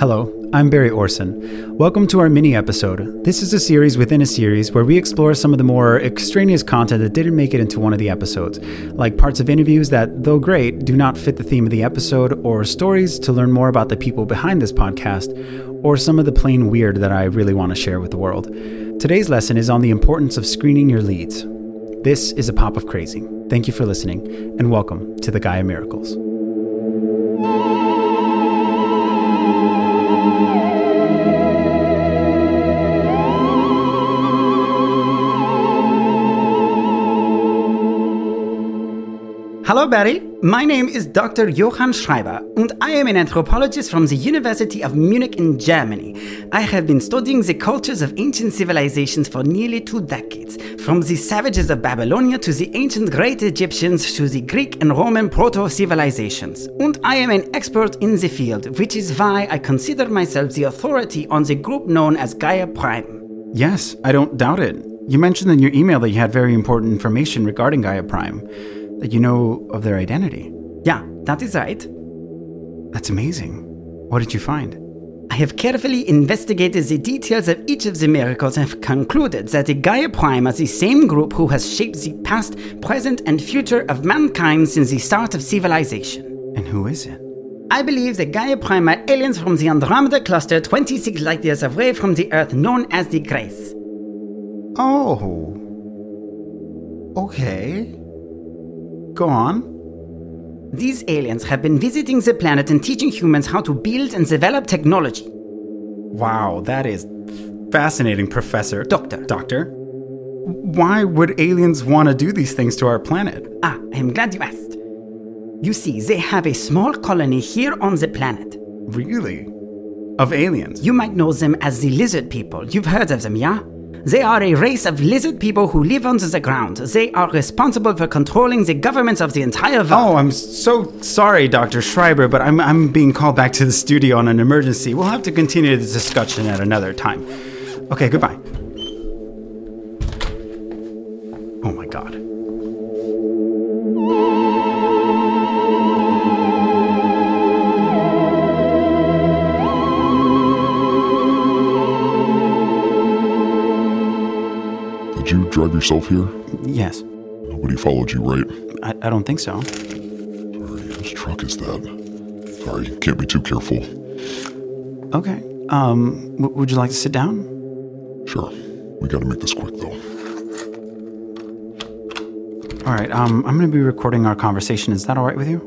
Hello, I'm Barry Orsen. Welcome to our mini episode. This is a series within a series where we explore some of the more extraneous content that didn't make it into one of the episodes, like parts of interviews that, though great, do not fit the theme of the episode, or stories to learn more about the people behind this podcast, or some of the plain weird that I really want to share with the world. Today's lesson is on the importance of screening your leads. This is a pop of crazy. Thank you for listening, and welcome to the Gaia Miracles. Hello, Barry. My name is Dr. Johann Schreiber, and I am an anthropologist from the University of Munich in Germany. I have been studying the cultures of ancient civilizations for nearly two decades, from the savages of Babylonia to the ancient great Egyptians to the Greek and Roman proto civilizations. And I am an expert in the field, which is why I consider myself the authority on the group known as Gaia Prime. Yes, I don't doubt it. You mentioned in your email that you had very important information regarding Gaia Prime that you know of their identity. Yeah, that is right. That's amazing. What did you find? I have carefully investigated the details of each of the miracles and have concluded that the Gaia Prime are the same group who has shaped the past, present, and future of mankind since the start of civilization. And who is it? I believe the Gaia Prime are aliens from the Andromeda Cluster 26 light years away from the Earth, known as the Grace. Oh. Okay. Go on. These aliens have been visiting the planet and teaching humans how to build and develop technology. Wow, that is fascinating, Professor. Doctor. Doctor? Why would aliens want to do these things to our planet? Ah, I am glad you asked. You see, they have a small colony here on the planet. Really? Of aliens? You might know them as the lizard people. You've heard of them, yeah? They are a race of lizard people who live under the ground. They are responsible for controlling the governments of the entire world. Oh, I'm so sorry, Dr. Schreiber, but I'm, I'm being called back to the studio on an emergency. We'll have to continue this discussion at another time. Okay, goodbye. Oh my god. Drive yourself here? Yes. Nobody followed you, right? I, I don't think so. Sorry, whose truck is that? Sorry, can't be too careful. Okay. Um, w- would you like to sit down? Sure. We gotta make this quick, though. All right. Um, I'm going to be recording our conversation. Is that all right with you?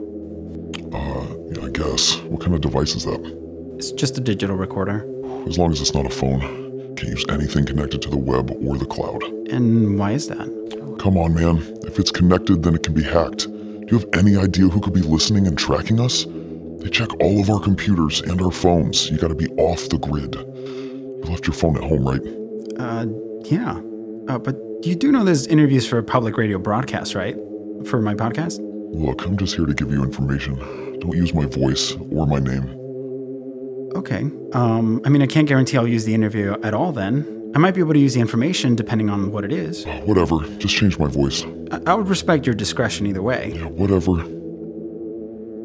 Uh, yeah, I guess. What kind of device is that? It's just a digital recorder. As long as it's not a phone. Can't use anything connected to the web or the cloud. And why is that? Come on, man. If it's connected, then it can be hacked. Do you have any idea who could be listening and tracking us? They check all of our computers and our phones. You gotta be off the grid. You left your phone at home, right? Uh, yeah. Uh, but you do know there's interviews for a public radio broadcast, right? For my podcast? Look, I'm just here to give you information. Don't use my voice or my name. Okay. Um, I mean, I can't guarantee I'll use the interview at all then. I might be able to use the information depending on what it is. Whatever, just change my voice. I, I would respect your discretion either way. Yeah, whatever.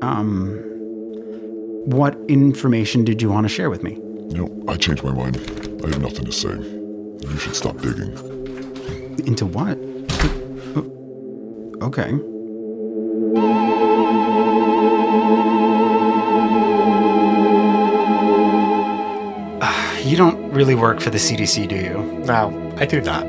Um, what information did you want to share with me? You know, I changed my mind. I have nothing to say. You should stop digging. Into what? Okay. Don't really work for the CDC, do you? No, I do not.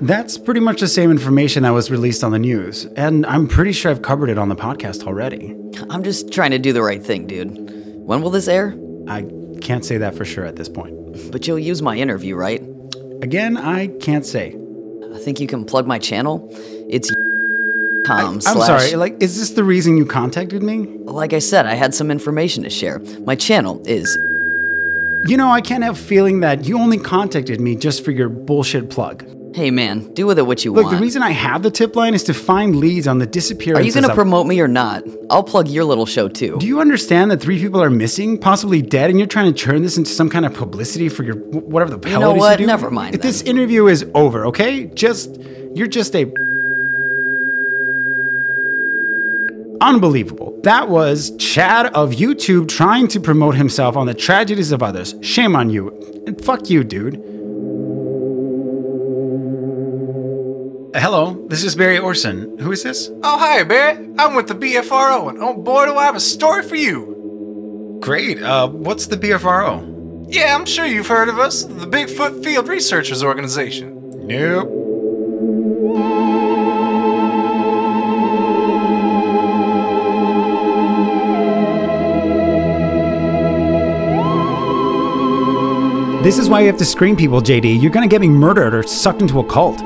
That's pretty much the same information that was released on the news, and I'm pretty sure I've covered it on the podcast already. I'm just trying to do the right thing, dude. When will this air? I can't say that for sure at this point. But you'll use my interview, right? Again, I can't say. I think you can plug my channel. Com I'm slash. sorry, like, is this the reason you contacted me? Like I said, I had some information to share. My channel is. You know, I can't help feeling that you only contacted me just for your bullshit plug. Hey man, do with it what you Look, want. the reason I have the tip line is to find leads on the disappearance. Are you gonna of- promote me or not? I'll plug your little show too. Do you understand that three people are missing, possibly dead, and you're trying to turn this into some kind of publicity for your whatever the hell know it is what? do? Never mind If this interview is over, okay? Just You're just a. Unbelievable. That was Chad of YouTube trying to promote himself on the tragedies of others. Shame on you. And fuck you, dude. Hello, this is Barry Orsen. Who is this? Oh, hi, Barry. I'm with the BFRO, and oh boy, do I have a story for you. Great. Uh, what's the BFRO? Yeah, I'm sure you've heard of us, the Bigfoot Field Researchers Organization. Nope. This is why you have to screen people, JD. You're gonna get me murdered or sucked into a cult.